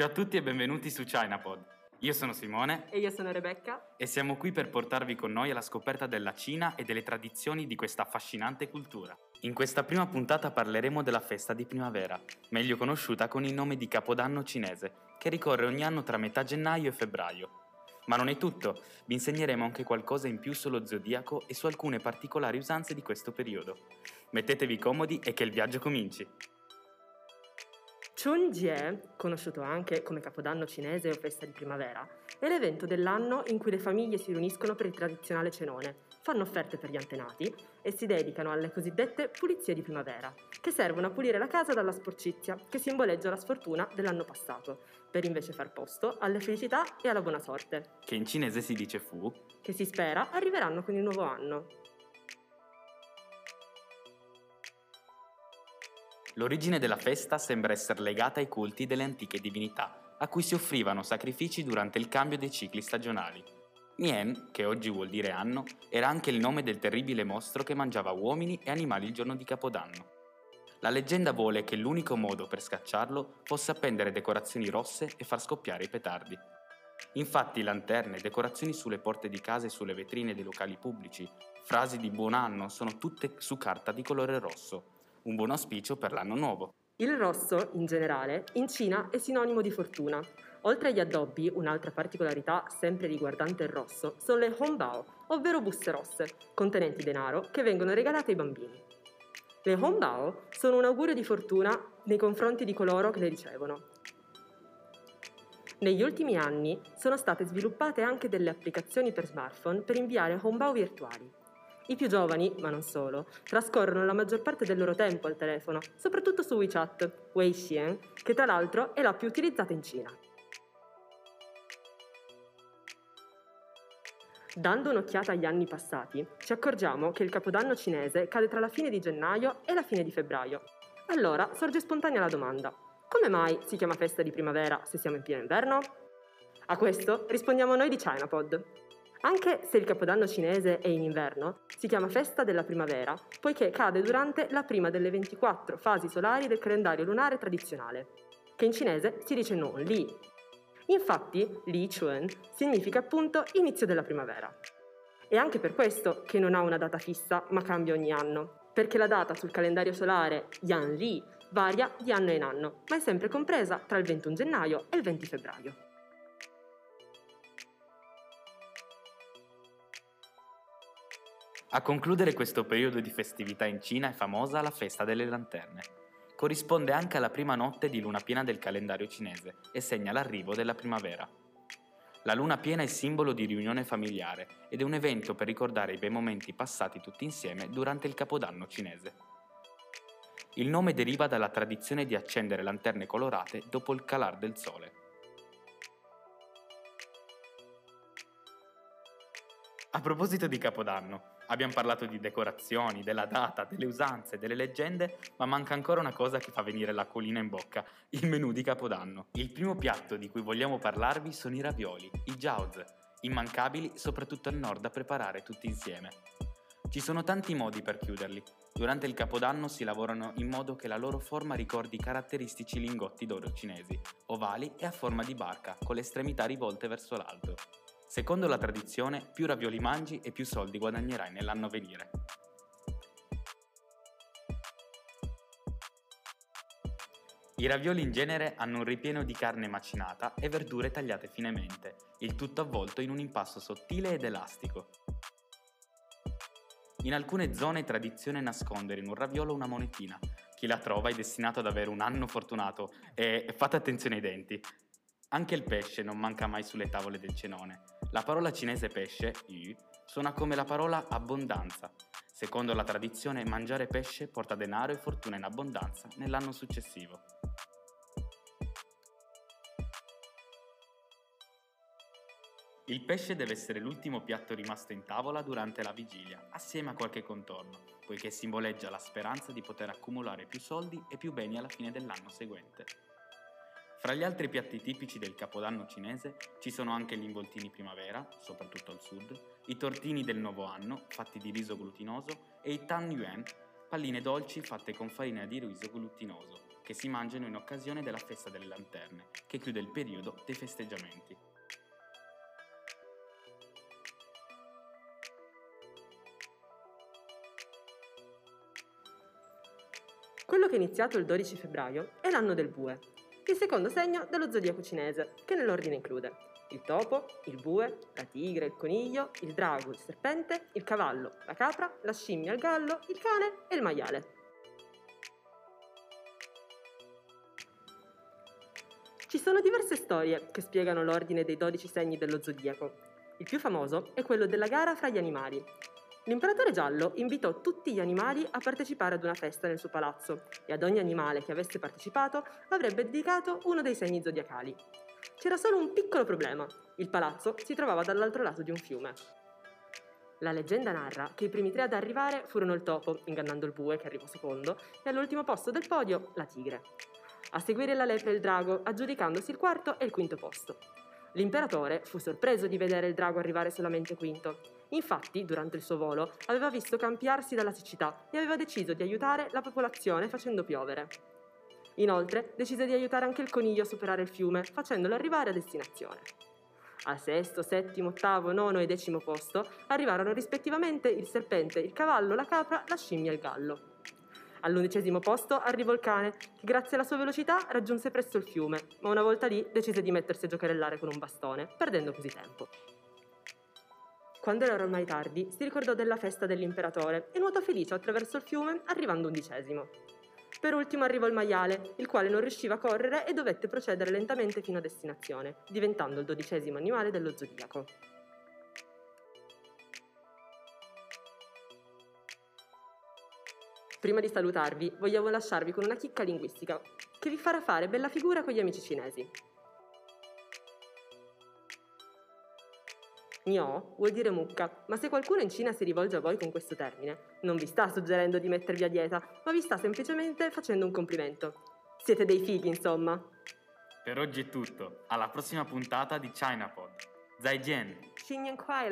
Ciao a tutti e benvenuti su ChinaPod. Io sono Simone E io sono Rebecca. e siamo qui per portarvi con noi alla scoperta della Cina e delle tradizioni di questa affascinante cultura. In questa prima puntata parleremo della festa di primavera, meglio conosciuta con il nome di Capodanno cinese, che ricorre ogni anno tra metà gennaio e febbraio. Ma non è tutto, vi insegneremo anche qualcosa in più sullo zodiaco e su alcune particolari usanze di questo periodo. Mettetevi comodi e che il viaggio cominci! Chunjie, conosciuto anche come Capodanno cinese o festa di primavera, è l'evento dell'anno in cui le famiglie si riuniscono per il tradizionale cenone, fanno offerte per gli antenati e si dedicano alle cosiddette pulizie di primavera, che servono a pulire la casa dalla sporcizia, che simboleggia la sfortuna dell'anno passato, per invece far posto alle felicità e alla buona sorte, Che in cinese si dice fu, che si spera arriveranno con il nuovo anno. L'origine della festa sembra essere legata ai culti delle antiche divinità, a cui si offrivano sacrifici durante il cambio dei cicli stagionali. Nien, che oggi vuol dire anno, era anche il nome del terribile mostro che mangiava uomini e animali il giorno di Capodanno. La leggenda vuole che l'unico modo per scacciarlo fosse appendere decorazioni rosse e far scoppiare i petardi. Infatti lanterne, decorazioni sulle porte di casa e sulle vetrine dei locali pubblici, frasi di buon anno sono tutte su carta di colore rosso, un buon auspicio per l'anno nuovo. Il rosso, in generale, in Cina è sinonimo di fortuna. Oltre agli addobbi, un'altra particolarità sempre riguardante il rosso sono le hongbao, ovvero buste rosse, contenenti denaro che vengono regalate ai bambini. Le hongbao sono un augurio di fortuna nei confronti di coloro che le ricevono. Negli ultimi anni sono state sviluppate anche delle applicazioni per smartphone per inviare hongbao virtuali. I più giovani, ma non solo, trascorrono la maggior parte del loro tempo al telefono, soprattutto su WeChat, Weixin, che tra l'altro è la più utilizzata in Cina. Dando un'occhiata agli anni passati, ci accorgiamo che il capodanno cinese cade tra la fine di gennaio e la fine di febbraio. Allora sorge spontanea la domanda: come mai si chiama festa di primavera se siamo in pieno inverno? A questo rispondiamo noi di ChinaPod. Anche se il capodanno cinese è in inverno, si chiama festa della primavera, poiché cade durante la prima delle 24 fasi solari del calendario lunare tradizionale, che in cinese si dice non li. Infatti, Li Chun significa appunto inizio della primavera. È anche per questo che non ha una data fissa, ma cambia ogni anno, perché la data sul calendario solare Yan Li varia di anno in anno, ma è sempre compresa tra il 21 gennaio e il 20 febbraio. A concludere questo periodo di festività in Cina è famosa la festa delle lanterne. Corrisponde anche alla prima notte di luna piena del calendario cinese e segna l'arrivo della primavera. La luna piena è simbolo di riunione familiare ed è un evento per ricordare i bei momenti passati tutti insieme durante il capodanno cinese. Il nome deriva dalla tradizione di accendere lanterne colorate dopo il calar del sole. A proposito di Capodanno, abbiamo parlato di decorazioni, della data, delle usanze, delle leggende, ma manca ancora una cosa che fa venire l'acquolina in bocca, il menù di Capodanno. Il primo piatto di cui vogliamo parlarvi sono i ravioli, i jiaozi, immancabili soprattutto al nord da preparare tutti insieme. Ci sono tanti modi per chiuderli. Durante il Capodanno si lavorano in modo che la loro forma ricordi i caratteristici lingotti d'oro cinesi, ovali e a forma di barca, con le estremità rivolte verso l'alto. Secondo la tradizione, più ravioli mangi e più soldi guadagnerai nell'anno venire. I ravioli in genere hanno un ripieno di carne macinata e verdure tagliate finemente, il tutto avvolto in un impasto sottile ed elastico. In alcune zone è tradizione nascondere in un raviolo una monetina. Chi la trova è destinato ad avere un anno fortunato e fate attenzione ai denti. Anche il pesce non manca mai sulle tavole del cenone. La parola cinese pesce, yu, suona come la parola abbondanza. Secondo la tradizione, mangiare pesce porta denaro e fortuna in abbondanza nell'anno successivo. Il pesce deve essere l'ultimo piatto rimasto in tavola durante la vigilia, assieme a qualche contorno, poiché simboleggia la speranza di poter accumulare più soldi e più beni alla fine dell'anno seguente. Fra gli altri piatti tipici del capodanno cinese ci sono anche gli involtini primavera, soprattutto al sud, i tortini del nuovo anno, fatti di riso glutinoso, e i tan yuan, palline dolci fatte con farina di riso glutinoso, che si mangiano in occasione della festa delle lanterne, che chiude il periodo dei festeggiamenti. Quello che è iniziato il 12 febbraio è l'anno del bue, il secondo segno dello zodiaco cinese, che nell'ordine include il topo, il bue, la tigre, il coniglio, il drago, il serpente, il cavallo, la capra, la scimmia, il gallo, il cane e il maiale. Ci sono diverse storie che spiegano l'ordine dei 12 segni dello zodiaco. Il più famoso è quello della gara fra gli animali. L'imperatore giallo invitò tutti gli animali a partecipare ad una festa nel suo palazzo e ad ogni animale che avesse partecipato avrebbe dedicato uno dei segni zodiacali. C'era solo un piccolo problema. Il palazzo si trovava dall'altro lato di un fiume. La leggenda narra che i primi tre ad arrivare furono il topo, ingannando il bue che arrivò secondo, e all'ultimo posto del podio la tigre. A seguire la lepre e il drago, aggiudicandosi il quarto e il quinto posto. L'imperatore fu sorpreso di vedere il drago arrivare solamente quinto. Infatti, durante il suo volo, aveva visto campiarsi dalla siccità e aveva deciso di aiutare la popolazione facendo piovere. Inoltre, decise di aiutare anche il coniglio a superare il fiume, facendolo arrivare a destinazione. Al sesto, settimo, ottavo, nono e decimo posto arrivarono rispettivamente il serpente, il cavallo, la capra, la scimmia e il gallo. All'undicesimo posto arrivò il cane, che grazie alla sua velocità raggiunse presto il fiume, ma una volta lì decise di mettersi a giocherellare con un bastone, perdendo così tempo. Quando era ormai tardi, si ricordò della festa dell'imperatore e nuotò felice attraverso il fiume, arrivando undicesimo. Per ultimo arrivò il maiale, il quale non riusciva a correre e dovette procedere lentamente fino a destinazione, diventando il dodicesimo animale dello zodiaco. Prima di salutarvi, vogliamo lasciarvi con una chicca linguistica che vi farà fare bella figura con gli amici cinesi. Nio vuol dire mucca, ma se qualcuno in Cina si rivolge a voi con questo termine, non vi sta suggerendo di mettervi a dieta, ma vi sta semplicemente facendo un complimento. Siete dei fighi, insomma. Per oggi è tutto, alla prossima puntata di ChinaPod. Zaijian! Xinyan Kuai